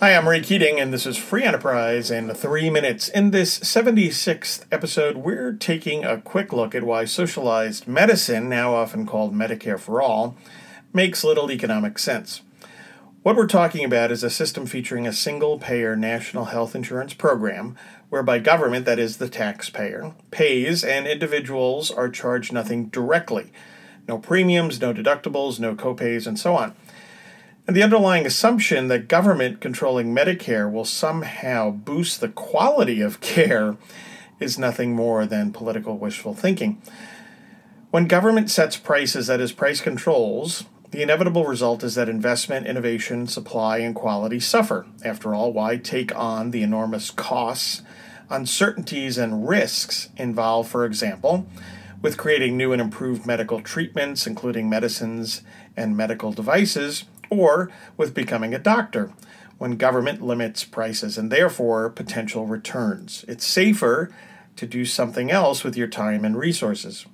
Hi, I'm Ray Keating, and this is Free Enterprise in three minutes. In this 76th episode, we're taking a quick look at why socialized medicine, now often called Medicare for All, makes little economic sense. What we're talking about is a system featuring a single payer national health insurance program whereby government, that is the taxpayer, pays and individuals are charged nothing directly. No premiums, no deductibles, no copays, and so on. And the underlying assumption that government controlling Medicare will somehow boost the quality of care is nothing more than political wishful thinking. When government sets prices, that is, price controls, the inevitable result is that investment, innovation, supply, and quality suffer. After all, why take on the enormous costs, uncertainties, and risks involved, for example, with creating new and improved medical treatments, including medicines and medical devices? Or with becoming a doctor when government limits prices and therefore potential returns. It's safer to do something else with your time and resources.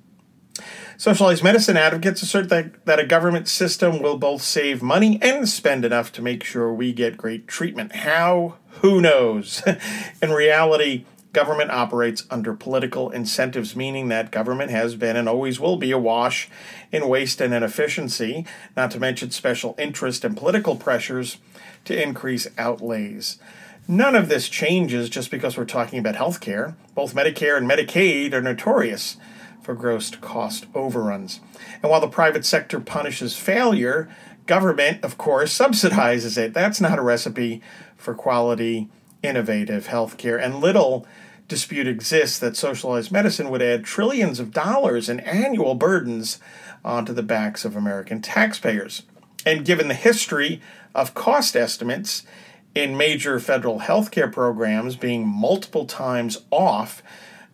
Socialized medicine advocates assert that, that a government system will both save money and spend enough to make sure we get great treatment. How? Who knows? In reality, government operates under political incentives, meaning that government has been and always will be awash in waste and inefficiency, not to mention special interest and political pressures to increase outlays. None of this changes just because we're talking about health care. Both Medicare and Medicaid are notorious for gross cost overruns. And while the private sector punishes failure, government, of course, subsidizes it. That's not a recipe for quality, innovative healthcare. And little dispute exists that socialized medicine would add trillions of dollars in annual burdens onto the backs of American taxpayers. And given the history of cost estimates in major federal healthcare programs being multiple times off,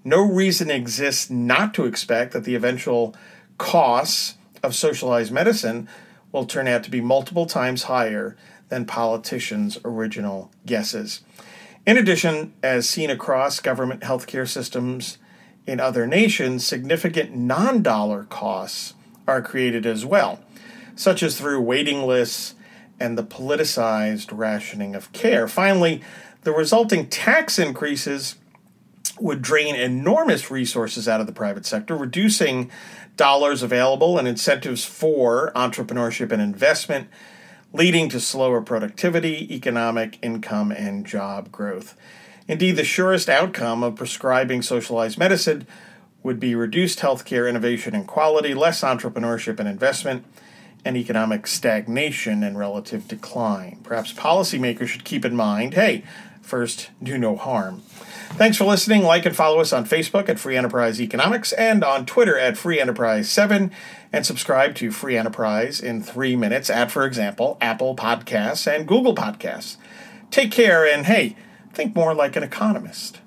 no reason exists not to expect that the eventual costs of socialized medicine will turn out to be multiple times higher than politicians' original guesses. In addition, as seen across government healthcare systems in other nations, significant non dollar costs are created as well, such as through waiting lists and the politicized rationing of care. Finally, the resulting tax increases would drain enormous resources out of the private sector, reducing dollars available and incentives for entrepreneurship and investment leading to slower productivity, economic income, and job growth. Indeed, the surest outcome of prescribing socialized medicine would be reduced healthcare innovation and quality, less entrepreneurship and investment, and economic stagnation and relative decline. Perhaps policymakers should keep in mind hey, first, do no harm. Thanks for listening. Like and follow us on Facebook at Free Enterprise Economics and on Twitter at Free Enterprise 7 and subscribe to Free Enterprise in three minutes at, for example, Apple Podcasts and Google Podcasts. Take care and hey, think more like an economist.